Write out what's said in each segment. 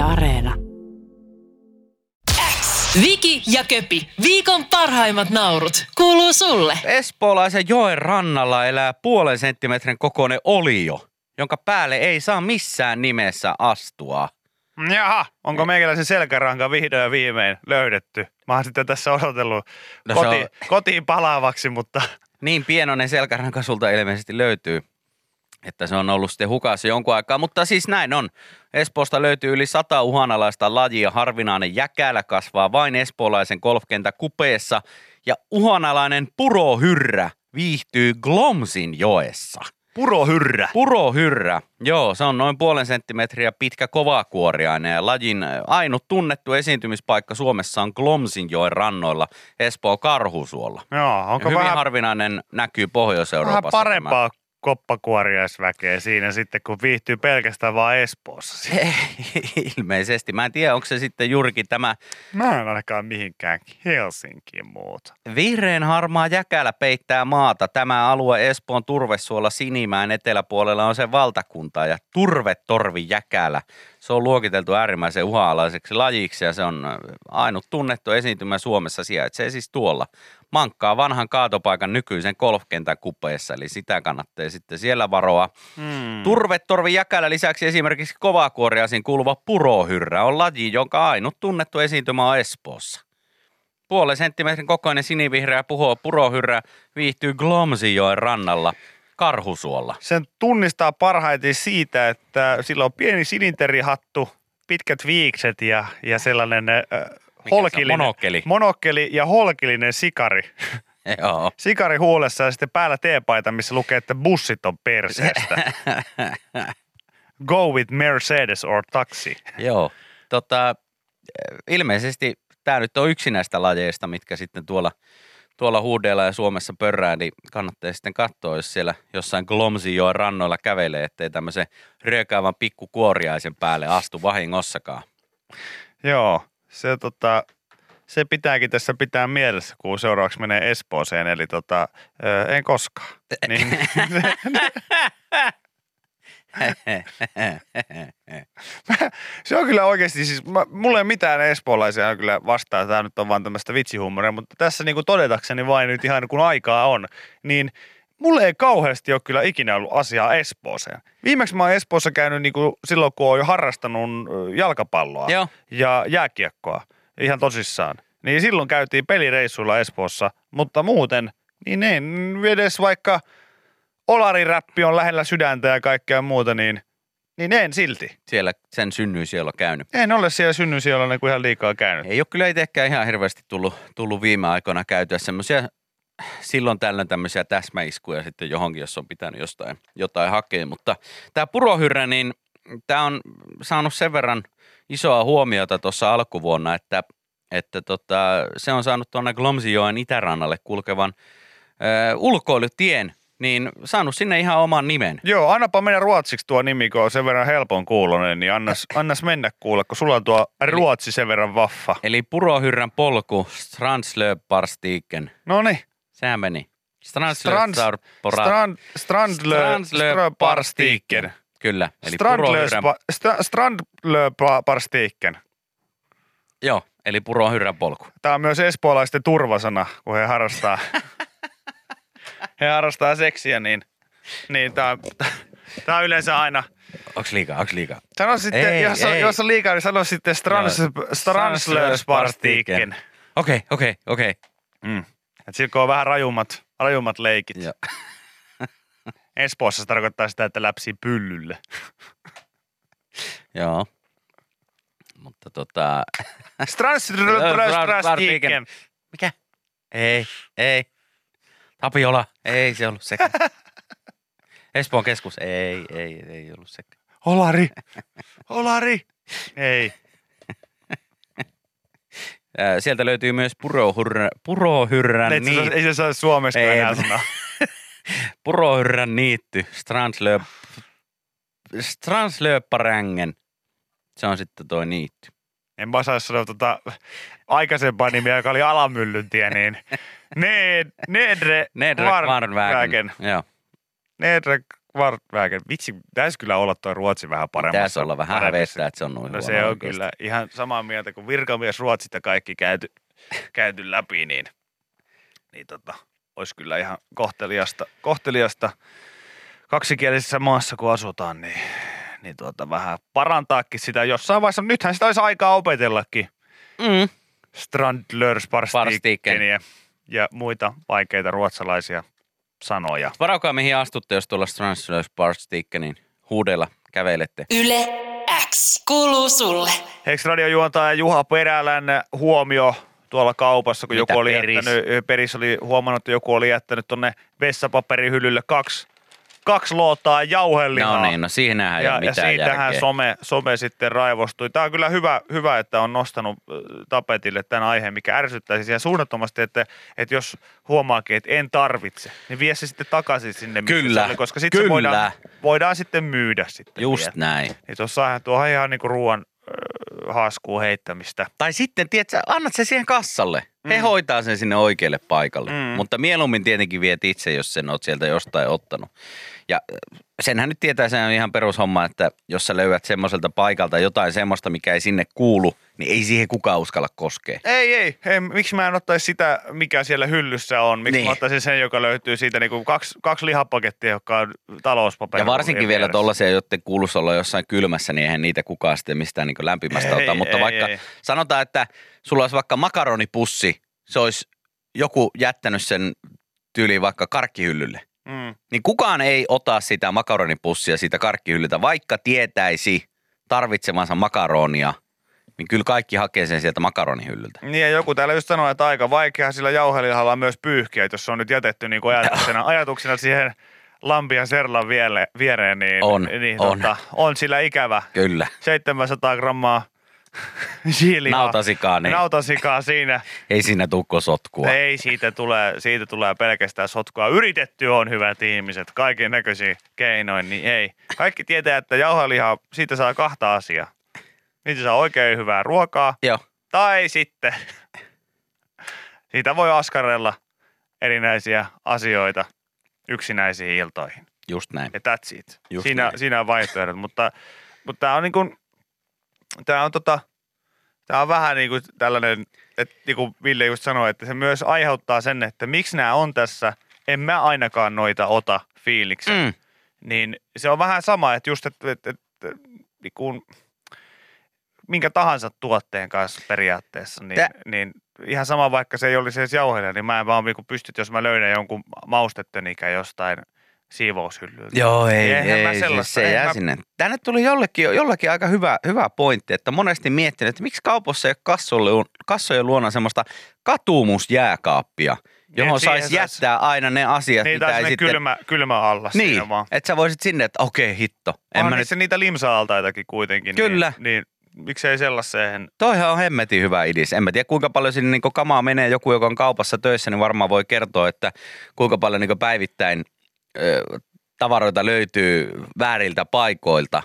Yle Areena. Viki ja Köpi, viikon parhaimmat naurut, kuuluu sulle. Espoolaisen joen rannalla elää puolen senttimetrin kokoinen olio, jonka päälle ei saa missään nimessä astua. Jaha, onko meikäläisen selkäranka vihdoin ja viimein löydetty? Mä oon sitten tässä odotellut No koti, on- kotiin palaavaksi, mutta Niin pienoinen selkäranka sulta ilmeisesti löytyy, että se on ollut sitten hukassa jonkun aikaa. Mutta siis näin on. Espoosta löytyy yli sata uhanalaista lajia. Harvinainen jäkälä kasvaa vain espoolaisen golfkentä kupeessa. Ja uhanalainen purohyrrä viihtyy Glomsin joessa. purohyrrä. Purohyrrä, joo, se on noin puolen senttimetriä pitkä kovakuoriainen ja lajin ainut tunnettu esiintymispaikka Suomessa on Glomsinjoen rannoilla Espoon Karhusuolla. Joo, Ja onko hyvin vähän, harvinainen näkyy vähän Pohjois-Euroopassa. parempaa koppakuoriaisväkeä siinä sitten, kun viihtyy pelkästään vaan Espoossa. Ilmeisesti. Mä en tiedä, onko se sitten juurikin tämä Mä en ainakaan mihinkään Helsinkiin muuta. vihreän harmaa jäkälä peittää maata. Tämä alue Espoon turvesuolla Sinimäen eteläpuolella on se valtakunta ja turvetorvi jäkälä. Se on luokiteltu äärimmäisen uhanalaiseksi lajiksi ja se on äh, ainut tunnettu esiintymä Suomessa sijaitsee siis tuolla. Mankkaa vanhan kaatopaikan nykyisen golfkentän kupeessa, eli sitä kannattaa sitten siellä varoa. Hmm. Turvetorvi jäkälä lisäksi esimerkiksi kovakuoriaisiin kuuluva purohyrrä on laji, jonka ainut tunnettu esiintymä on Espoossa. Puolen senttimetrin kokoinen sinivihreä puho purohyrrä viihtyy Glomsijoen rannalla Karhusuolla. Sen tunnistaa parhaiten siitä, että sillä on pieni silinterihattu, pitkät viikset ja, ja sellainen äh, on? holkillinen, Monokkeli. monokkeli ja holkillinen sikari. Joo. Sikari huulessa ja sitten päällä teepaita, missä lukee, että bussit on perseestä. Go with Mercedes or taxi. Joo. Tota, ilmeisesti tämä nyt on yksi näistä lajeista, mitkä sitten tuolla, tuolla huudeilla ja Suomessa pörrää, niin kannattaa sitten katsoa, jos siellä jossain Glomsijoen rannoilla kävelee, ettei tämmöisen ryökäävän pikkukuoriaisen päälle astu vahingossakaan. Joo, se, tota, se pitääkin tässä pitää mielessä, kun seuraavaksi menee Espooseen, eli tota, ö, en koskaan. Niin, se on kyllä oikeasti, siis mä, mulla ei ole mitään espoolaisia kyllä vastaan, tämä nyt on vaan tämmöistä vitsihuumoria, mutta tässä niin kuin todetakseni vain nyt ihan kun aikaa on, niin mulle ei kauheasti ole kyllä ikinä ollut asiaa Espooseen. Viimeksi mä oon Espoossa käynyt niin kuin silloin, kun oon jo harrastanut jalkapalloa Joo. ja jääkiekkoa ihan tosissaan. Niin silloin käytiin pelireissuilla Espoossa, mutta muuten, niin en edes vaikka olariräppi on lähellä sydäntä ja kaikkea muuta, niin, niin en silti. Siellä sen synnyin siellä käynyt. En ole siellä synnyn siellä niin kuin ihan liikaa käynyt. Ei ole kyllä itsekään ihan hirveästi tullut, tullut viime aikoina käytyä semmoisia silloin tällöin tämmöisiä täsmäiskuja sitten johonkin, jos on pitänyt jostain jotain hakea. Mutta tämä purohyrrä, niin tämä on saanut sen verran isoa huomiota tuossa alkuvuonna, että, että tota, se on saanut tuonne Glomsijoen itärannalle kulkevan ö, ulkoilutien, niin saanut sinne ihan oman nimen. Joo, annapa mennä ruotsiksi tuo nimi, kun on sen verran helpon kuulonen, niin annas, annas mennä kuule, kun sulla on tuo ruotsi sen verran vaffa. Eli purohyrrän polku, Strandslöparstiken. No niin. Sehän meni. Strand, Strandslöparstiken. Kyllä, eli purohyrrän, Strandlöparstiken. joo, eli purohyrrän polku. Tämä on myös espoolaisten turvasana, kun he harrastaa, he harrastaa seksiä, niin, niin tämä on, on yleensä aina. Onks liikaa, onks liikaa? Sano sitten, Ei, jos, on, ei. jos on liikaa, niin sano sitten strans, Joo. strandlöparstiken. Okei, okei, okei. Mm. Et on vähän rajummat, rajummat leikit. Joo. Espoossa se tarkoittaa sitä, että läpsii pyllylle. Joo. Mutta tota... Strandlöparstiken. Mikä? Ei, ei. Tapiola, ei se ollut sekä. Espoon keskus, ei, ei, ei ollut sekä. Olari, Olari. Ei. Sieltä löytyy myös purohyrrän, purohyrrän, Ei, se, niit, ei se saa suomeksi Ei, enää mutta- sanoa. purohyrrän niitty, Strandslöparängen. Se on sitten toi niitty. En mä osaa sanoa tota aikaisempaa nimiä, joka oli Alamyllyntie, niin Ned, Nedre, Nedre. Kvarnvägen. Joo. Nedre Kvartvägen. Vitsi, pitäisi kyllä olla tuo Ruotsi vähän paremmassa. Pitäisi olla vähän hävettää, että se on noin No se on oikeasti. kyllä ihan samaa mieltä, kun virkamies Ruotsista kaikki käyty, käyty läpi, niin, niin tota, olisi kyllä ihan kohteliasta, kohteliasta kaksikielisessä maassa, kun asutaan, niin, niin tuota, vähän parantaakin sitä jossain vaiheessa. Nythän sitä olisi aikaa opetellakin. Mm. Strandlers, ja muita vaikeita ruotsalaisia sanoja. Varaukaa mihin astutte, jos tuolla Stranslers Barstickenin huudella kävelette. Yle X kuuluu sulle. Hex-radiojuontaja Juha Perälän huomio tuolla kaupassa, kun Mitä joku oli Peris? jättänyt, Peris oli huomannut, että joku oli jättänyt tuonne vessapaperihyllylle kaksi, kaksi lootaa jauhelihaa. No niin, no siinähän ei ja, ole ja mitään siitähän järkeä. some, some sitten raivostui. Tämä on kyllä hyvä, hyvä, että on nostanut tapetille tämän aiheen, mikä ärsyttäisi siellä suunnattomasti, että, että jos huomaakin, että en tarvitse, niin vie se sitten takaisin sinne, missä Kyllä, se oli, koska sitten voidaan, voidaan sitten myydä sitten Just vielä. näin. Niin tuossahan tuo ihan niinku ruoan haaskuun heittämistä. Tai sitten, tiedätkö, annat se siihen kassalle. He Mm. hoitaa sen sinne oikealle paikalle. Mm. Mutta mieluummin tietenkin viet itse, jos sen oot sieltä jostain ottanut. Ja senhän nyt tietää, se on ihan perushomma, että jos sä löydät semmoiselta paikalta jotain semmoista, mikä ei sinne kuulu, niin ei siihen kukaan uskalla koskea. Ei, ei, ei. Miksi mä en ottaisi sitä, mikä siellä hyllyssä on? Miksi Niin. niin. mä ottaisin sen, joka löytyy siitä niinku kaksi, kaksi lihapakettia, jotka on talouspaperi. Ja varsinkin vielä tuollaisia, joiden kuuluisi olla jossain kylmässä, niin eihän niitä kukaan sitten mistään niin lämpimästä Ei, ota. Mutta ei, vaikka ei. sanotaan, että sulla olisi vaikka makaronipussi, se olisi joku jättänyt sen tyyliin vaikka karkkihyllylle. Mm. Niin kukaan ei ota sitä makaronipussia siitä karkkihyllyltä, vaikka tietäisi tarvitsemansa makaronia, niin kyllä kaikki hakee sen sieltä makaronihyllyltä. Niin ja joku täällä just sanoi, että aika vaikea sillä jauhelihalla on myös pyyhkiä, jos se on nyt jätetty niin kuin ajatuksena, ajatuksena siihen lampian serlan viereen, niin, On, niin on. Tota, on sillä ikävä. Kyllä. 700 grammaa siilihaa. Nautasikaa, niin Nautasikaa siinä. ei siinä tukko sotkua. Ei siitä tulee, siitä tulee pelkästään sotkua. Yritetty on hyvät ihmiset, kaiken näköisiä keinoin, niin ei. Kaikki tietää, että jauhelihaa, siitä saa kahta asiaa. Siitä saa oikein hyvää ruokaa, Joo, tai sitten siitä voi askarella erinäisiä asioita yksinäisiin iltoihin. just näin. Ja that's it. Just siinä, näin. siinä on vaihtoehdot, mutta, mutta tämä on niin kuin, tämä on tota, tämä on vähän niin kuin tällainen, että niin kuin Ville just sanoi, että se myös aiheuttaa sen, että miksi nämä on tässä, en mä ainakaan noita ota fiiliksi. Mm. Niin se on vähän sama, että just, että, että, että niin kuin, minkä tahansa tuotteen kanssa periaatteessa, niin, niin ihan sama vaikka se ei olisi edes jauhelija, niin mä en vaan niin pystyt, jos mä löydän jonkun maustetönikä jostain siivoushyllyltä. Joo, ei, Eihän ei, mä siis se jää mä- sinne. Tänne tuli jollekin, jollekin aika hyvä, hyvä pointti, että monesti miettinyt, että miksi kaupassa ei ole kassojen luona semmoista katumusjääkaappia, johon Niin, saisi sais- jättää aina ne asiat, Niin, mitä ei sitten... kylmä, kylmä alla Niin, siinä vaan. että sä voisit sinne, että okei hitto. En mä nyt, niitä limsa-altaitakin kuitenkin. Kyllä. Niin, niin miksei sellaiseen. toihan on hemmetin hyvä idis. En mä tiedä kuinka paljon sinne niin kamaa menee. Joku, joka on kaupassa töissä, niin varmaan voi kertoa, että kuinka paljon niin päivittäin tavaroita löytyy vääriltä paikoilta.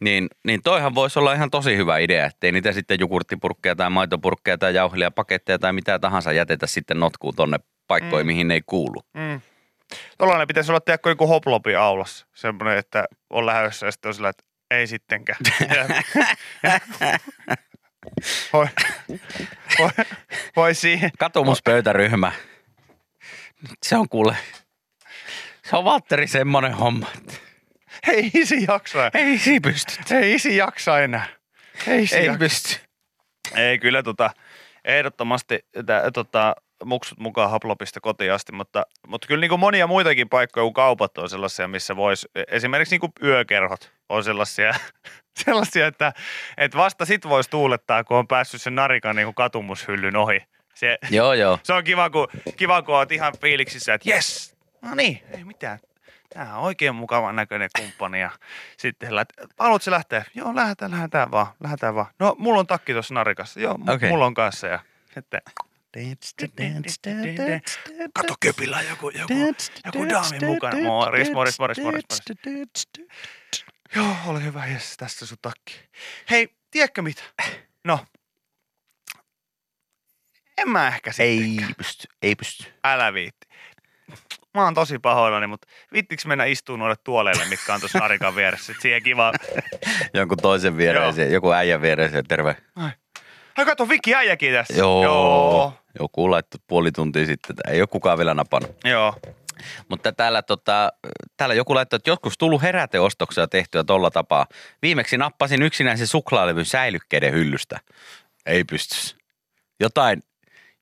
Niin, niin toihan voisi olla ihan tosi hyvä idea, ettei niitä sitten jogurttipurkkeja tai maitopurkkeja tai jauhelijapaketteja tai mitä tahansa jätetä sitten notkuun tonne paikkoihin, Mm. mihin ne ei kuulu. Mm. Tuollainen pitäisi olla tiedätkö, joku hoplopi aulassa. Semmoinen, että on lähdössä ja sitten on sillä, että ei sittenkään. voi, voi, voi siihen. Katumuspöytäryhmä. Se on kuule, se on Valtteri semmoinen homma, että Ei isi jaksa. ei si pysty. Ei isi jaksa enää. Ei, isi Ei jaksa. pysty. Ei kyllä tota, ehdottomasti tä, tota, muksut mukaan haplopista kotiin asti, mutta, mutta kyllä niin kuin monia muitakin paikkoja kuin kaupat on sellaisia, missä voisi, esimerkiksi niin kuin yökerhot on sellaisia, sellaisia että, että vasta sit voisi tuulettaa, kun on päässyt sen narikan niin kuin katumushyllyn ohi. Se, Joo, joo. se on kiva, kun, kiva, kun oot ihan fiiliksissä, että jes, no niin, ei mitään. Tämä on oikein mukavan näköinen kumppani. Ja sitten että haluatko lähteä? Joo, lähdetään, lähdetään vaan, lähdetään vaan. No, mulla on takki tuossa narikassa. Joo, okay. mulla on kanssa. Ja sitten, kato köpillä joku, joku, joku daami mukana. Morris, morris, morris, morris, morris. Joo, ole hyvä, jes, tässä sun takki. Hei, tiedätkö mitä? No, en mä ehkä Ei sittenkään. pysty, ei pysty. Älä viitti. Mä oon tosi pahoillani, mutta vittiks mennä istuu noille tuoleille, mitkä on tuossa Narikan vieressä. Sitten siihen kiva, Jonkun toisen viereen, Joo. joku äijän viereen, terve. ai kato Viki äijäkin tässä. Joo. Joo. Joku laittoi puoli tuntia sitten. Ei ole kukaan vielä napannut. Joo. Mutta täällä, tota, täällä joku laittoi, että joskus tullut heräteostoksia tehtyä tolla tapaa. Viimeksi nappasin yksinäisen suklaalevyn säilykkeiden hyllystä. Ei pystys. Jotain,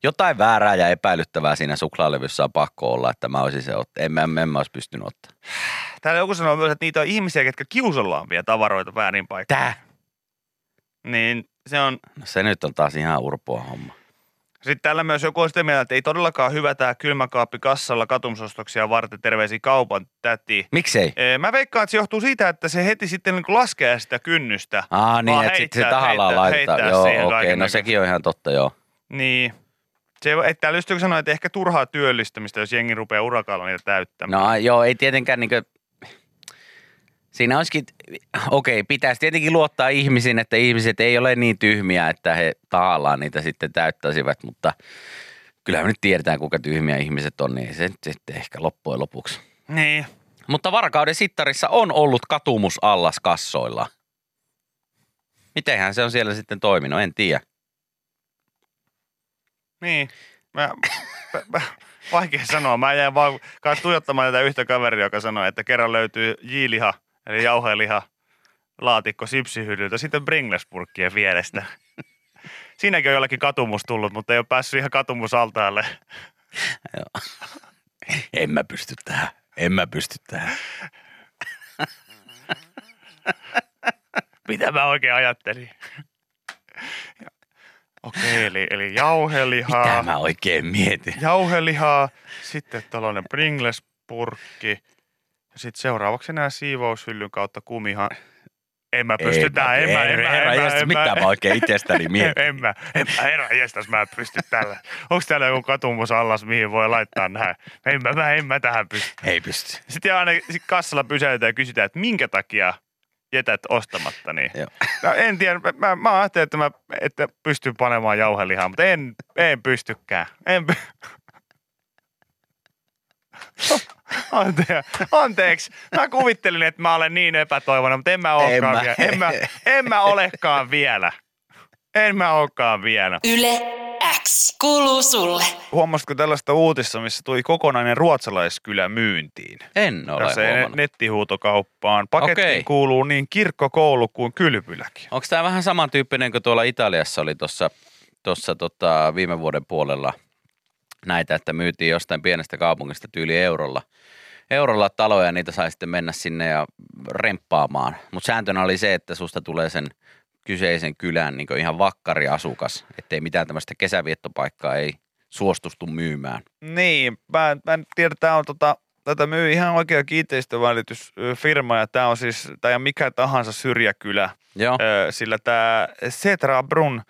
jotain väärää ja epäilyttävää siinä suklaalevyssä on pakko olla, että mä olisin se ottaa. En, mä, en, en mä olisi pystynyt ottaa. Täällä joku sanoo myös, että niitä on ihmisiä, ketkä kiusallaan vie tavaroita väärin paikkaan. Tää? Niin se on, No se nyt on taas ihan urpoa homma. Sitten täällä myös joku on sitä mieltä, että ei todellakaan hyvä tämä kylmäkaappi kassalla katumusostoksia varten terveisiä kaupan täti. Miksei? Mä veikkaan, että se johtuu siitä, että se heti sitten niin laskee sitä kynnystä. Aa niin, että sitten se tahallaan heittää- laittaa. heittää Joo, okei, okay, no sekin on ihan totta, joo. Niin. Se, että joku sanoi, että ehkä turhaa työllistämistä, jos jengi rupeaa urakalla niitä täyttämään. No joo, ei tietenkään niinkö, siinä olisikin, okei, pitäisi tietenkin luottaa ihmisiin, että ihmiset ei ole niin tyhmiä, että he tahallaan niitä sitten täyttäisivät, mutta kyllähän me nyt tiedetään, kuinka tyhmiä ihmiset on, niin se sitten ehkä loppujen lopuksi. Niin. Mutta Varkauden sittarissa on ollut katumus allas kassoilla. Mitenhän se on siellä sitten toiminut, en tiedä. Niin. Mä, mä, mä, vaikea sanoa. Mä jäin vaan tuijottamaan tätä yhtä kaveria, joka sanoi, että kerran löytyy J-liha, eli jauheliha, laatikko sipsihyllyltä, sitten Bringlesburkkien vierestä. Siinäkin on jollakin katumus tullut, mutta ei ole päässyt ihan katumusaltaalle. En mä pysty tähän, en mä pysty tähän. Mitä mä oikein ajattelin? Okei, eli, eli jauhelihaa. Mitä mä oikein mietin? jauhelihaa, sitten tällainen Pringles-purkki. Ja sitten seuraavaksi nämä siivoushyllyn kautta kumihan. En mä pysty Ei tähän, en mä, en mä, herra en mä, en mitä mä oikein itsestäni mietin? En mä, en mä, herra jestas, mä en pysty tällä. Onko täällä joku katumusallas, mihin voi laittaa nämä? En mä, mä, en mä tähän pysty. Ei pysty. Sitten aina sit kassalla pysäytetään ja kysytään, että minkä takia jätät ostamatta. Niin. No, en tiedä, mä, mä ajattelin, että mä että pystyn panemaan jauhelihaa, mutta en, en pystykään. En py... Anteeksi, anteeksi. Mä kuvittelin, että mä olen niin epätoivona, mutta en mä olekaan mä. vielä. En mä, en mä olekaan vielä. En mä olekaan vielä. Yle X kuuluu sulle. Huomasitko tällaista uutista, missä tuli kokonainen ruotsalaiskylä myyntiin? En ole Tässä huomannut. nettihuutokauppaan. Pakettiin Okei. kuuluu niin kirkko, koulu kuin kylpyläkin. Onko tämä vähän samantyyppinen kuin tuolla Italiassa oli tuossa tossa, tota, viime vuoden puolella näitä, että myytiin jostain pienestä kaupungista tyyli eurolla. Eurolla taloja ja niitä sai sitten mennä sinne ja remppaamaan. Mutta sääntönä oli se, että susta tulee sen kyseisen kylän niin ihan vakkari asukas, ettei mitään tämmöistä kesäviettopaikkaa ei suostustu myymään. Niin, mä, en- mä en tiedä, tämä on tota, tätä myy ihan oikea kiinteistövälitysfirma ja tämä on siis, tai mikä tahansa syrjäkylä, Joo, sillä tämä Setra Brun,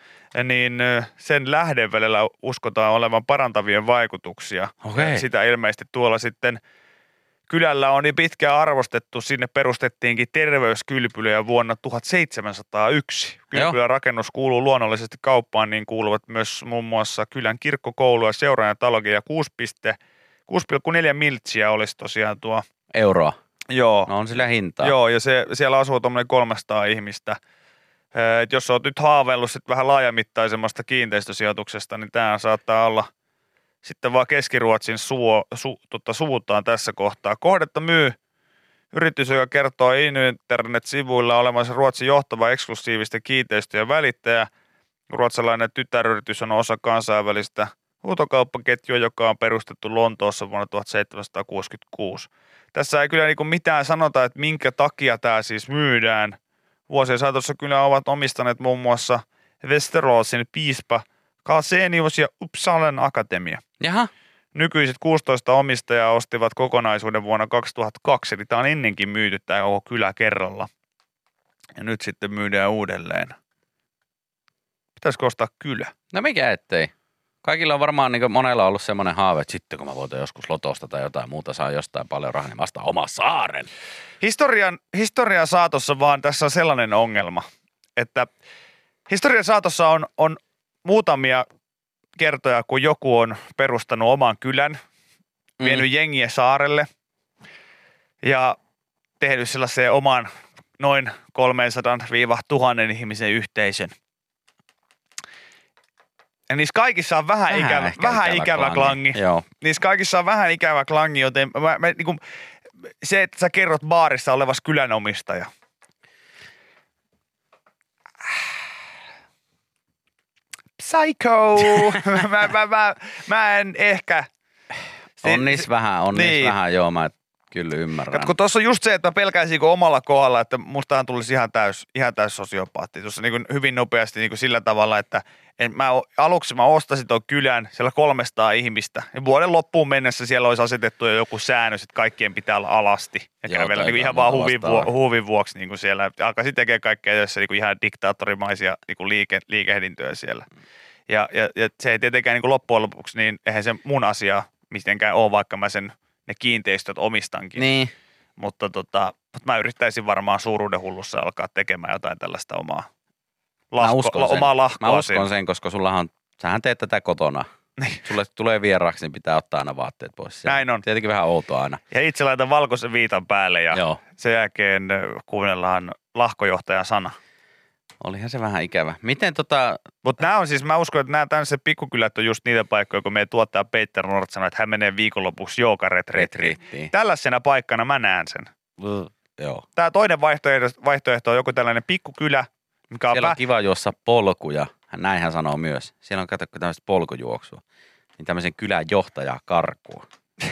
niin sen lähden välillä uskotaan olevan parantavien vaikutuksia. Okei. Sitä ilmeisesti tuolla sitten kylällä on niin pitkään arvostettu, sinne perustettiinkin terveyskylpylöjä vuonna 1701. Kylpylän rakennus kuuluu luonnollisesti kauppaan, niin kuuluvat myös muun muassa kylän kirkkokoulu ja seuraajan talokin ja 6,4 miltsiä olisi tosiaan tuo. euroa. Joo. No on sillä hintaa. Joo, ja se, siellä asuu tuommoinen 300 ihmistä. Ee, Et jos olet nyt haaveillut sit vähän laajamittaisemmasta kiinteistösijoituksesta, niin tämä saattaa olla sitten vaan Keski-Ruotsin suo, su, tota, suuntaan tässä kohtaa. Kohdetta myy yritys, joka kertoo internet-sivuilla olevansa Ruotsin johtava eksklusiivisten kiinteistöjen välittäjä. Ruotsalainen tytäryritys on osa kansainvälistä huutokauppaketjua, joka on perustettu Lontoossa vuonna 1766. Tässä ei kyllä niin mitään sanota, että minkä takia tämä siis myydään. Vuosien saatossa kyllä ovat omistaneet muun muassa Westerosin piispa Kalsenius ja Uppsalan akatemia. Jaha, Nykyiset 16 omistajaa ostivat kokonaisuuden vuonna 2002, eli tämä on ennenkin myyty tämä koko kylä kerralla. Ja nyt sitten myydään uudelleen. Pitäisikö ostaa kylä? no mikä ettei. Kaikilla on varmaan niin monella ollut semmoinen haave, että sitten kun mä voitan joskus lotosta tai jotain muuta, saa jostain paljon rahaa, niin vasta oma saaren. Historian, historian saatossa vaan tässä on sellainen ongelma, että historian saatossa on, on muutamia kertoja, kun joku on perustanut oman kylän, vienyt jengiä saarelle ja tehnyt sellaisen oman noin 300-1000 ihmisen yhteisön. Ja niissä kaikissa on vähän, vähän ikävä, vähän ikävä klangi. Joo. Niissä kaikissa on vähän ikävä klangi, joten mä, mä, niin kuin, se, että sä kerrot baarissa olevas kylänomistaja. Psycho! mä, mä, mä, mä en ehkä... Se- On niissä vähän, on niissä niin. vähän, joo, mä kyllä ymmärrän. Kato, kun tuossa on just se, että kun omalla kohdalla, että mustahan tulisi ihan täys, ihan täys sosiopaatti. Tuossa niin hyvin nopeasti niin sillä tavalla, että en, mä, aluksi mä ostasin tuon kylän, siellä on 300 ihmistä. Ja vuoden loppuun mennessä siellä olisi asetettu jo joku säännös, että kaikkien pitää olla alasti. Ja Joo, kävellä niin ihan vaan huvin, huvin vuoksi niin kuin siellä. Alkaisin tekemään kaikkea jossa niin ihan diktaattorimaisia niin liike, liikehdintöjä siellä. Ja, ja, ja se ei tietenkään niin loppujen lopuksi, niin eihän se mun asia mitenkään ole, vaikka mä sen ne kiinteistöt omistankin. Niin, Mutta tota, mutta mä yrittäisin varmaan suuruuden hullussa alkaa tekemään jotain tällaista omaa, mä lahko, uskon sen. omaa lahkoa Mä uskon siinä. sen, koska sullahan, sähän teet tätä kotona. Niin. Sulle tulee vieraaksi, niin pitää ottaa aina vaatteet pois. Se Näin on. Tietenkin vähän outoa aina. Ja itse laitan valkoisen viitan päälle ja Joo, sen jälkeen kuunnellaan lahkojohtajan sana. Olihan se vähän ikävä. Miten tota, Mutta nämä on siis, mä uskon, että nämä tämmöiset pikkukylät on just niitä paikkoja, kun meidän tuottaja Peter Nord sanoi, että hän menee viikonlopuksi joogaretriittiin. retriittiin? Tällaisena paikkana mä näen sen. Joo. Tämä toinen vaihtoehto, vaihtoehto on joku tällainen pikkukylä, mikä on, Siellä on pä- kiva juossa polkuja. Hän- Näin hän sanoo myös. Siellä on kato tämmöistä polkujuoksua. Niin tämmöisen kylän johtajaa karkuun.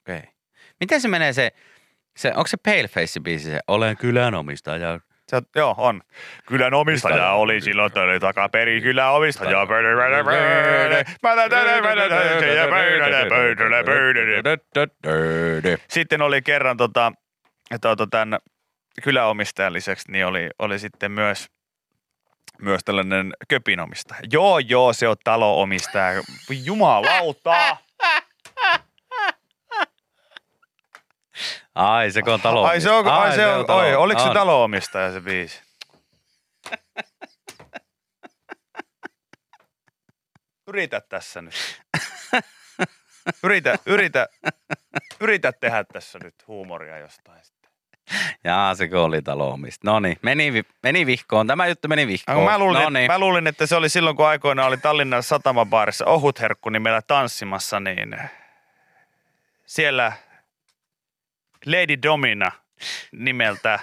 Okei. Okay. Miten se menee se, se onko se Paleface biisi se Olen kylän omistaja? Se, joo, on. Kylän omistaja Mistaja. oli silloin, että oli takaperi kylän omistaja. Sitten oli kerran tota, tota, tämän kyläomistajan lisäksi, niin oli, oli sitten myös myös tällainen köpinomistaja. Joo, joo, se on talonomistaja. Jumalauta! Ai se on talo. Ai se on, ai, se on, oi, oliko se on. talonomistaja se biisi? Yritä tässä nyt. Yritä, yritä, yritä tehdä tässä nyt huumoria jostain. sitten. Jaa, se oli talomista. No niin, meni, meni vihkoon. Tämä juttu meni vihkoon. Mä luulin, no niin. mä luulin, että se oli silloin, kun aikoinaan oli Tallinnan satamabaarissa ohutherkku nimellä tanssimassa, niin siellä Lady Domina nimeltä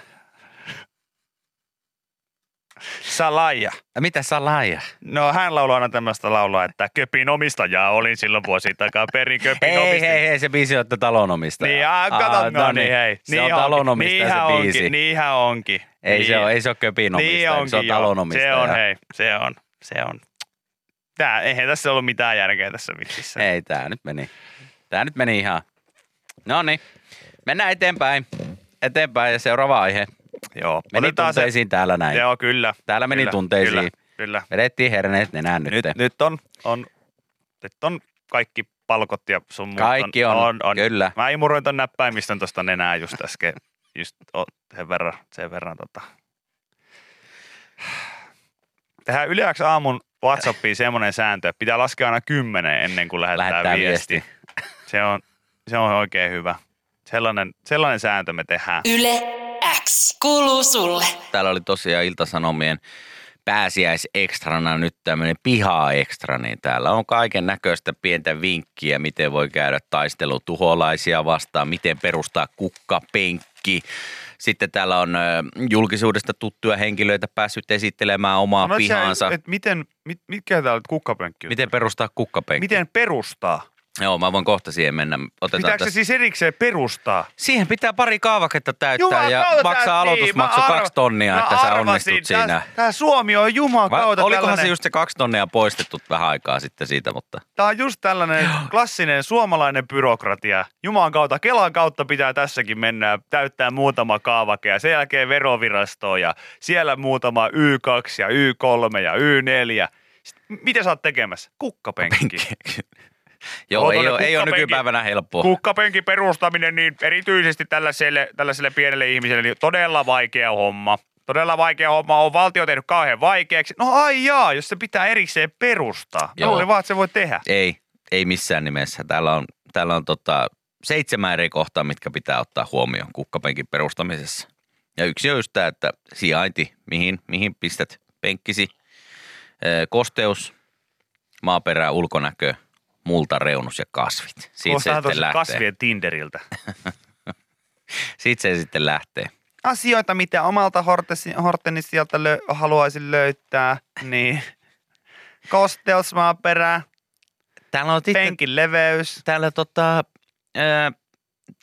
Salaja. Mitä sä laija? No hän laulaa aina tämmöistä laulua, että köpin omistajaa olin silloin vuosi takaa perin köpin Hei, omistaja. hei, hei, se biisi on, että talonomistaja. Niin, ah, kato, Aa, no niin, hei. Se on talonomistaja niinhän se biisi. onkin, niinhän onkin. Ei, niin, se ole, ei se ole köpinomistaja, niin onkin, se on joo. talonomistaja. Se on, hei, se on, se on. Tää, eihän tässä ollut mitään järkeä tässä vitsissä. Ei, tää nyt meni. Tää nyt meni ihan. No niin, mennään eteenpäin. Eteenpäin ja seuraava aihe. Joo, Meni otetaan tunteisiin täällä näin. Joo, kyllä. Täällä meni kyllä, tunteisiin. Kyllä, kyllä. Vedettiin herneet nenään nyt. Nyt, nyt, on, on, nyt on kaikki palkot ja sun muut Kaikki on, on, on. kyllä. Mä imuroin ton näppäimistön tosta nenää just äsken. Just o, sen verran, sen verran tota. Tehdään yleensä aamun Whatsappiin semmoinen sääntö, että pitää laskea aina kymmenen ennen kuin lähettää, Lähettää viesti. viesti. Se on, se on oikein hyvä. Sellainen, sellainen sääntö me tehdään. Yle X kuuluu sulle. Täällä oli tosiaan Iltasanomien pääsiäisekstrana nyt tämmöinen piha-ekstra, niin täällä on kaiken näköistä pientä vinkkiä, miten voi käydä taistelu tuholaisia vastaan, miten perustaa kukkapenkki. Sitten täällä on julkisuudesta tuttuja henkilöitä päässyt esittelemään omaa Sanoit sä, pihaansa. Et miten, mit, mitkä täällä on kukkapenkki? Miten perustaa kukkapenkki? miten perustaa? Joo, mä voin kohta siihen mennä. Otetaan Pitääkö se siis erikseen perustaa? Siihen pitää pari kaavaketta täyttää ja Jumakauta, maksaa tää- aloitusmaksu niin, mä kaksi tonnia, mä että sä onnistut tää- siinä. Tää Suomi on jumakauta olikohan tällainen. se just se kaksi tonnia poistettu vähän aikaa sitten siitä, mutta Tää on just tällainen klassinen suomalainen byrokratia. Jumalan kautta, Kelan kautta pitää tässäkin mennä ja täyttää muutama kaavake ja sen jälkeen verovirasto ja siellä muutama Y2 ja Y3 ja Y4. Sitten, mitä sä oot tekemässä? Kukkapenkki. joo, Joo, ei ole, ei ole nykypäivänä helppoa. Kukkapenkin perustaminen niin erityisesti tällaiselle, tällaiselle pienelle ihmiselle niin todella vaikea homma. Todella vaikea homma. On valtio tehnyt kauhean vaikeaksi. No ai jaa, jos se pitää erikseen perustaa. Joo. Oli vaan, että se voi tehdä. Ei, ei missään nimessä. Täällä on, täällä on tota, seitsemän eri kohtaa, mitkä pitää ottaa huomioon kukkapenkin perustamisessa. Ja yksi on just tämä, että sijainti, mihin, mihin pistät penkkisi, kosteus, maaperä, ulkonäkö, multareunus ja kasvit. Siitä se sitten lähtee. kasvien Tinderiltä. Siitä se sitten lähtee. Asioita, mitä omalta hortesi- hortenisialta lö- haluaisin löytää, niin kosteusmaaperä, Täällä on sitten penkin leveys. täällä tota, ää,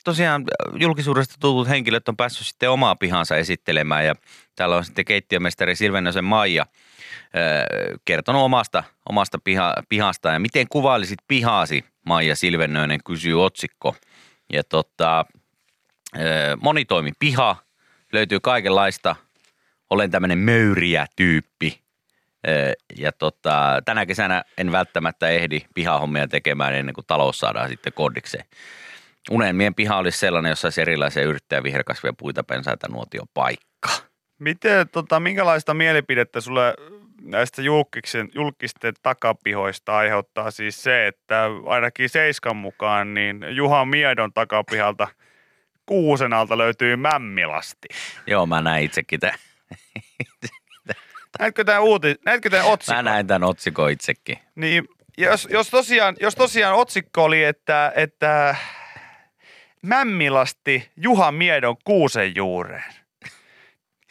tosiaan julkisuudesta tutut henkilöt on päässyt sitten omaa pihansa esittelemään ja täällä on sitten keittiömestari Silvenösen Maija ää, kertonut omasta, omasta piha, pihasta ja miten kuvailisit pihaasi, Maija Silvenöinen kysyy otsikko. Ja tota, ää, monitoimi piha, löytyy kaikenlaista, olen tämmöinen möyriä tyyppi. Ja tota, tänä kesänä en välttämättä ehdi pihahommia tekemään ennen kuin talous saadaan sitten kodikseen. Unelmien piha olisi sellainen, jossa olisi erilaisia yrittäjä viherkasvia, puita, pensaita, nuotiopaikka. Miten, tota, minkälaista mielipidettä sulle näistä julkisten, julkisten takapihoista aiheuttaa siis se, että ainakin Seiskan mukaan niin Juha Miedon takapihalta kuusen alta löytyy mämmilasti. Joo, mä näin itsekin tämän. Näetkö tämän, uuti, näetkö tämän otsikon? Mä näin tämän otsikon itsekin. Niin, jos, jos, tosiaan, jos tosiaan otsikko oli, että, että mämmilasti Juha Miedon kuusen juureen,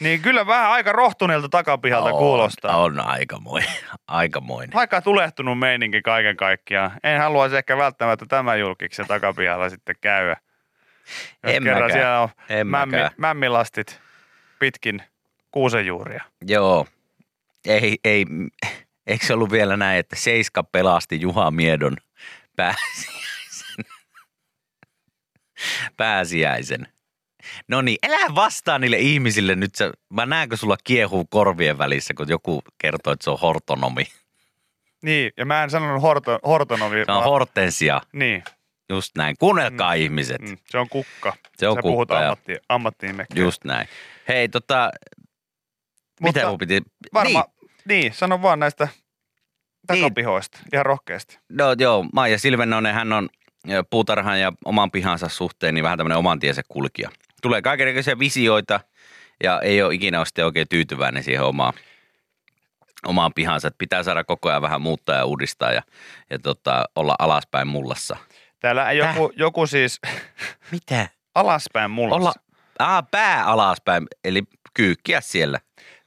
niin kyllä vähän aika rohtuneelta takapihalta on, kuulostaa. On aikamoinen. aikamoinen. Aika tulehtunut meininki kaiken kaikkiaan. En haluaisi ehkä välttämättä tämän julkiksen takapihalla sitten käydä. Jos En kerran mäkään. siellä on En mämmi, mäkään. mämmilastit pitkin kuusenjuuria. Joo. Ei, ei, eikö se ollut vielä näin, että Seiska pelasti Juha Miedon pääsiäisen? Pääsiäisen. No niin, älä vastaa niille ihmisille nyt. Sä, mä näen, kun sulla kiehuu korvien välissä, kun joku kertoo, että se on hortonomi. Niin, ja mä en sanonut horto, hortonomi. Se on vaan- hortensia. Niin, Just näin. Kuunnelkaa mm. ihmiset. mm, se on kukka. Se on Sä puhut kukka, joo. ammatti, ammattinimekkiä. Just näin. Hei, tota, Mutta mitä mun piti? Varma, Niin, niin. niin, sano vaan näistä Niin. takapihoista ihan rohkeasti. no joo, Maija Silvennonen, hän on puutarhan ja oman pihansa suhteen niin vähän tämmöinen oman tiensä kulkija. Tulee kaikenlaisia visioita ja ei ole ikinä ole oikein tyytyväinen siihen omaan, omaan pihansa. Että pitää saada koko ajan vähän muuttaa ja uudistaa ja, ja tota, olla alaspäin mullassa. Täällä joku, joku siis Mitä? alaspäin mullassa. Olla, ah, pää alaspäin, eli kyykkiä siellä.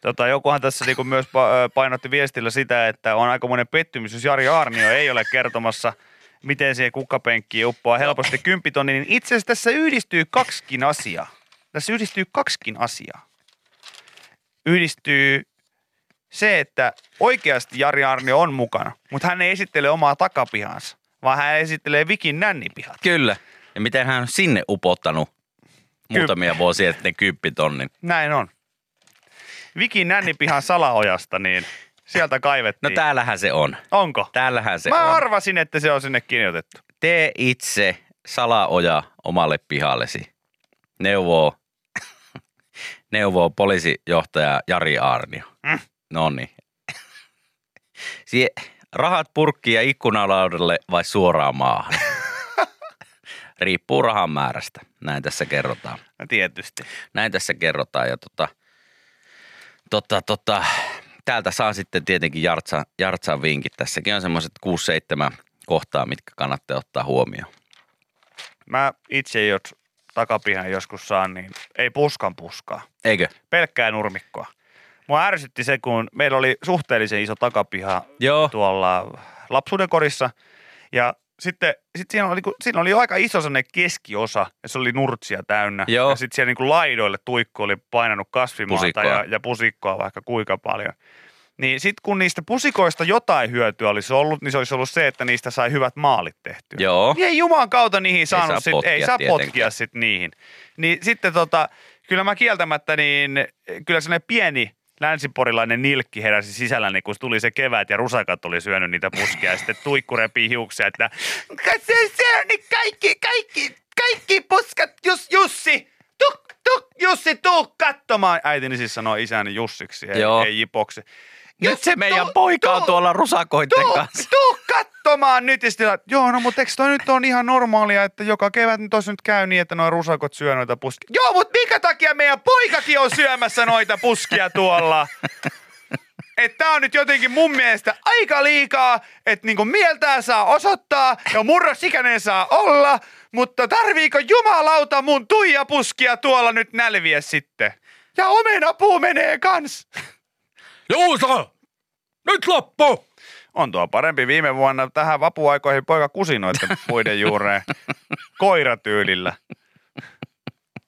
Tota, jokuhan tässä niinku myös painotti viestillä sitä, että on aikamoinen pettymys, jos Jari Arnio ei ole kertomassa, miten siihen kukkapenkkiin uppoaa helposti kymppitonni, niin itse asiassa tässä yhdistyy kaksikin asiaa. Tässä yhdistyy kaksikin asiaa. Yhdistyy se, että oikeasti Jari Arnio on mukana, mutta hän ei esittele omaa takapihansa, vaan hän esittelee Vikin nännipihat. Kyllä. Ja miten hän on sinne upottanut muutamia vuosia sitten kymppitonnin. Näin on. Vikin nännipihan salaojasta, niin sieltä kaivettiin. No täällähän se on. Onko? Täällähän se Mä on. arvasin, että se on sinne kirjoitettu. Tee itse salaoja omalle pihallesi. Neuvoo, neuvoo poliisijohtaja Jari Aarnio. Mm. No niin. Sie, rahat purkkiin ja ikkunalaudalle vai suoraan maahan? Riippuu rahan määrästä. Näin tässä kerrotaan. No tietysti. Näin tässä kerrotaan ja tota, tota, tota, täältä saa sitten tietenkin Jartsa, Jartsan vinkit. Tässäkin on semmoiset 6-7 kohtaa, mitkä kannattaa ottaa huomioon. Mä itse, jos takapihan joskus saan, niin ei puskan puskaa. Eikö? Pelkkää nurmikkoa. Mua ärsytti se, kun meillä oli suhteellisen iso takapiha Joo. tuolla lapsuuden korissa. Ja sitten sit siinä, oli, siinä oli aika iso sellainen keskiosa, ja se oli nurtsia täynnä. Joo. Ja sitten siellä niin laidoille tuikku oli painanut kasvimaata Pusikkoa. ja, ja pusikkoa vaikka kuinka paljon. Niin sitten kun niistä pusikoista jotain hyötyä olisi ollut, niin se olisi ollut se, että niistä sai hyvät maalit tehtyä. Joo. Niin ei Jumalan kautta niihin saanut saa sit, potkia ei saa tietenkään. potkia sit niihin. Niin sitten tota, kyllä mä kieltämättä niin, kyllä sellainen pieni länsiporilainen nilkki heräsi sisälläni, kun tuli se kevät ja rusakat oli syönyt niitä puskia ja sitten tuikku repii hiuksia, että se, se on niin kaikki, kaikki, kaikki puskat, Jus, Jussi, tuk, tuk, Jussi, tuu katsomaan. Äitini siis sanoi isäni Jussiksi, ei, Joo. ei Jipoksi. Nyt se meidän tuu- poika on tuu- tuolla rusakoitten tuu, kanssa. tuu katsomaan nyt. Ja sitten, joo, no mutta eikö toi nyt on ihan normaalia, että joka kevät nyt tuossa nyt käy niin, että nuo rusakot syö noita puskia. Joo, mutta minkä takia meidän poikakin on syömässä noita puskia tuolla? Että tää on nyt jotenkin mun mielestä aika liikaa, että niinku mieltää saa osoittaa ja murrosikäinen saa olla, mutta tarviiko jumalauta mun tuija puskia tuolla nyt nälviä sitten? Ja omenapuu menee kans. Juuso! Nyt loppu! On tuo parempi viime vuonna tähän vapuaikoihin poika kusi noiden puiden juureen koiratyylillä.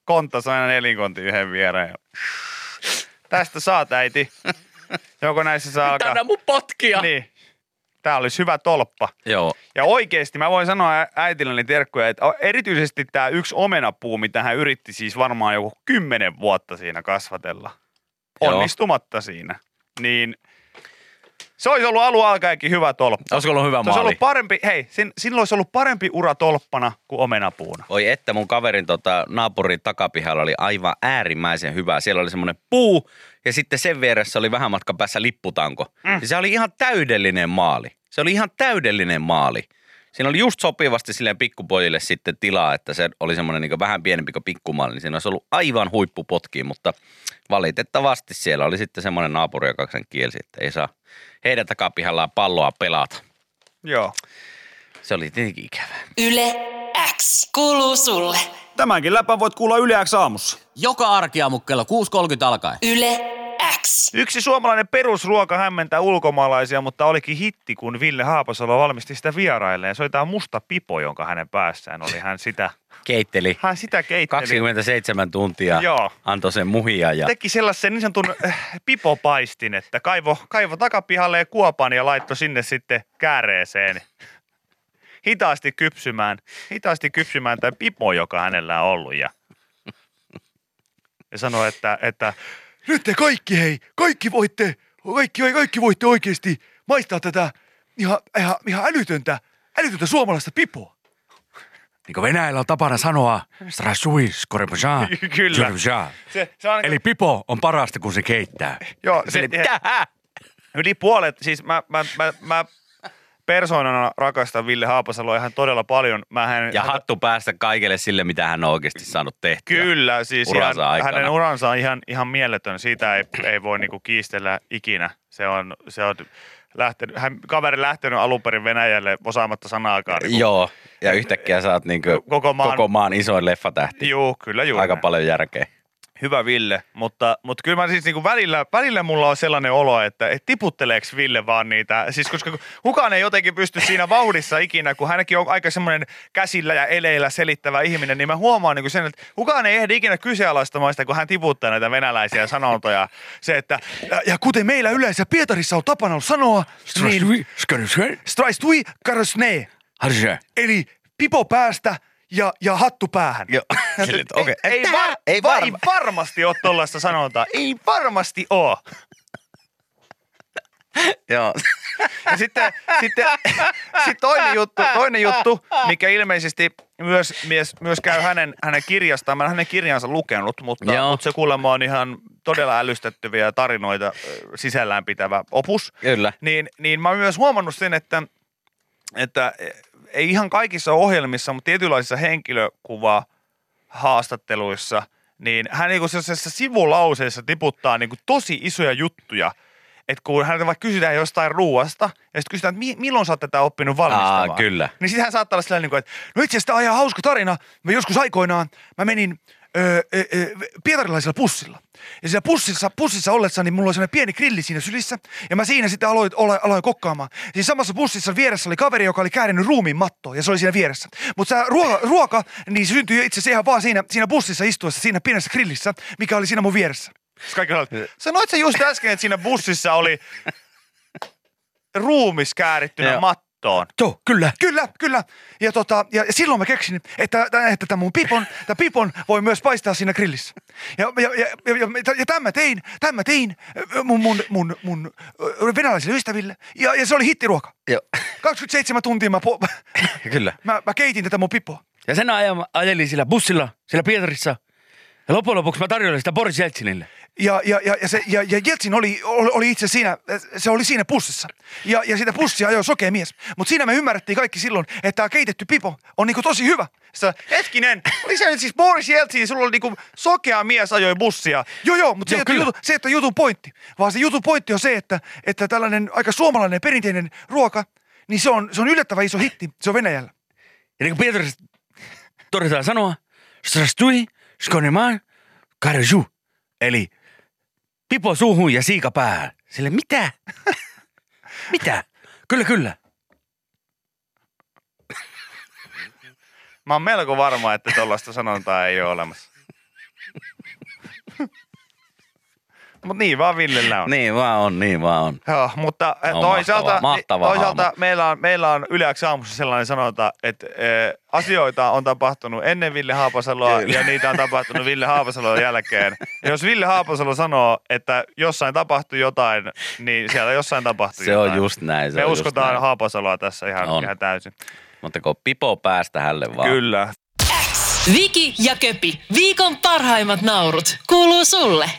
Kontta sai aina nelinkonti yhden viereen. Tästä saat äiti. Joko näissä saa alkaa? Tänä mun potkia. Niin. Tää olisi hyvä tolppa. Joo. Ja oikeesti mä voin sanoa äitilleni terkkuja, että erityisesti tämä yksi omenapuu, mitä hän yritti siis varmaan joku kymmenen vuotta siinä kasvatella. Joo. Onnistumatta siinä. Niin se olisi ollut alun alkaenkin hyvä tolppa. Olisiko ollut hyvä Se olisi maali? ollut parempi, hei, sin, silloin olisi ollut parempi ura tolppana kuin omenapuuna. Oi että mun kaverin tota, naapurin takapihalla oli aivan äärimmäisen hyvä. Siellä oli semmoinen puu ja sitten sen vieressä oli vähän matka päässä lipputanko. Mm. Ja se oli ihan täydellinen maali. Se oli ihan täydellinen maali. Siinä oli just sopivasti silleen pikkupojille sitten tilaa, että se oli semmoinen niin vähän pienempi kuin pikkumaali. Niin siinä olisi ollut aivan huippupotki, mutta valitettavasti siellä oli sitten semmoinen naapuri, joka sen kielsi, että ei saa heidän takapihallaan palloa pelata. Joo. Se oli tietenkin ikävää. Yle X kuuluu sulle. Tämänkin läpän voit kuulla Yle X aamussa. Joka arkiaamu kello 6.30 alkaen. Yle X. Yksi suomalainen perusruoka hämmentää ulkomaalaisia, mutta olikin hitti, kun Ville Haapasalo valmisti sitä vierailleen. Se oli tämä musta pipo, jonka hänen päässään oli. Hän sitä, Keitteli. hän sitä keitteli. 27 tuntia Joo. antoi sen muhia ja Teki sellaisen niin sanotun äh, pipopaistin, että kaivo, kaivo takapihalle ja kuopan ja laittoi sinne sitten kääreeseen hitaasti kypsymään, hitaasti kypsymään tämä pipo, joka hänellä on ollut. Ja, ja sanoi, että, että nyt te kaikki hei, kaikki voitte, kaikki, kaikki voitte oikeasti maistaa tätä ihan, ihan, ihan älytöntä, älytöntä suomalaista pipoa. Niin kuin Venäjällä on tapana sanoa, strasui, skorepoja, Kyllä. Se, se on, Eli pipo on parasta, kun se keittää. joo, se, Tähä? Yli puolet, siis mä, mä, mä, mä persoonana rakastan Ville Haapasaloa ihan todella paljon. Mä hän, Ja hattu päästä kaikelle sille, mitä hän on oikeasti saanut tehtyä. Kyllä, siis uransa ihan, aikana. hänen uransa on ihan, ihan mieletön. Siitä ei, ei voi niinku kiistellä ikinä. Se on, se on lähtenyt, hän, kaveri lähtenyt alun perin Venäjälle osaamatta sanaakaan. Niinku, Joo, ja yhtäkkiä sä oot niinku Koko maan- koko maan isoin leffatähti. Juu, kyllä juuri Aika paljon järkeä. Hyvä Ville, mutta, mutta kyllä mä siis niinku välillä, välillä mulla on sellainen olo, että et tiputteleeko Ville vaan niitä, siis koska kukaan ei jotenkin pysty siinä vauhdissa ikinä, kun hänkin on aika semmoinen käsillä ja eleillä selittävä ihminen, niin mä huomaan niinku sen, että kukaan ei ehdi ikinä kyseenalaistamaan sitä, kun hän tiputtaa näitä venäläisiä sanontoja. Se, että ja, ja kuten meillä yleensä Pietarissa on tapana ollut sanoa, niin straistui eli pipo päästä ja, ja hattu päähän. Joo. Sille, että okei. Ei, ei, var, ei varma- ei varmasti ole tuollaista sanontaa. Ei varmasti ole. Joo. Ja sitten, sitten, sitten toinen, juttu, toinen juttu, mikä ilmeisesti myös, myös, myös käy hänen, hänen kirjastaan. Mä en hänen kirjansa lukenut, mutta, Joo. mutta se kuulemma on ihan todella älystettäviä tarinoita sisällään pitävä opus. Kyllä. Niin, niin mä oon myös huomannut sen, että, että ei ihan kaikissa ohjelmissa, mutta tietynlaisissa henkilökuva haastatteluissa, niin hän niin sellaisessa sivulauseessa tiputtaa niin tosi isoja juttuja. Että kun häneltä vaikka kysytään jostain ruuasta, ja sitten kysytään, että mi- milloin sä oot tätä oppinut valmistamaan. Aa, kyllä. Niin sitten hän saattaa olla sellainen, niin kuin, että no itse asiassa tämä on ihan hauska tarina. Mä joskus aikoinaan, mä menin öö, öö, pietarilaisella pussilla. Ja siellä pussissa, pussissa ollessa, niin mulla oli sellainen pieni grilli siinä sylissä. Ja mä siinä sitten aloin, aloin, aloin kokkaamaan. Siis samassa bussissa vieressä oli kaveri, joka oli käärinyt ruumiin mattoon, ja se oli siinä vieressä. Mutta se ruoka, ruoka, niin se syntyi itse asiassa ihan vaan siinä, siinä bussissa istuessa, siinä pienessä grillissä, mikä oli siinä mun vieressä. Kaikki olivat, sanoit sä just äsken, että siinä bussissa oli ruumis käärittynä Joo. Mattoon. Joo, kyllä. Kyllä, kyllä. Ja, tota, ja silloin mä keksin, että, että tämän mun pipon, tämän pipon voi myös paistaa siinä grillissä. Ja, ja, ja, ja, ja, ja tämän mä tein, tämän mä tein mun, mun, mun, mun ö, venäläisille ystäville. Ja, ja se oli hittiruoka. Joo. 27 tuntia mä, po, Kyllä. mä, mä keitin tätä mun pipoa. Ja sen ajan ajelin sillä bussilla, siellä Pietarissa. Ja loppujen lopuksi mä tarjoilin sitä Boris Jeltsinille. Ja, ja, ja, ja, se, ja, ja Jeltsin oli, oli, itse siinä, se oli siinä pussissa. Ja, ja sitä pussia ajoi sokea mies. Mutta siinä me ymmärrettiin kaikki silloin, että tämä keitetty pipo on niinku tosi hyvä. Sä, hetkinen, oli se siis Boris Jeltsin, sulla oli niinku sokea mies ajoi bussia. Joo, joo, mutta se, Joo, jutu, se ole jutun pointti. Vaan se jutun pointti on se, että, että tällainen aika suomalainen perinteinen ruoka, niin se on, se on yllättävän iso hitti. Se on Venäjällä. Ja niin kuin Pietari todetaan sanoa, strastui, skonemaan, karju. Eli pipo suuhun ja siika päähän. Sille mitä? mitä? Kyllä, kyllä. Mä oon melko varma, että tuollaista sanontaa ei ole olemassa. Mutta niin vaan Villellä on. Niin vaan on, niin vaan on. Joo, mutta eh, On toisaalta, mahtava- mahtava toisaalta meillä on, meillä on Yleäksi aamussa sellainen sanonta, että e, asioita on tapahtunut ennen Ville Haapasaloa Kyllä. ja niitä on tapahtunut Ville Haapasalon jälkeen. Ja jos Ville Haapasalo sanoo, että jossain tapahtui jotain, niin siellä jossain tapahtui Se jotain. on just näin. Se Me on uskotaan näin. Haapasaloa tässä ihan, On. ihan täysin. Mutta kun pipo päästä hälle vaan. Kyllä. Viki ja Köpi, viikon parhaimmat naurut, kuuluu sulle.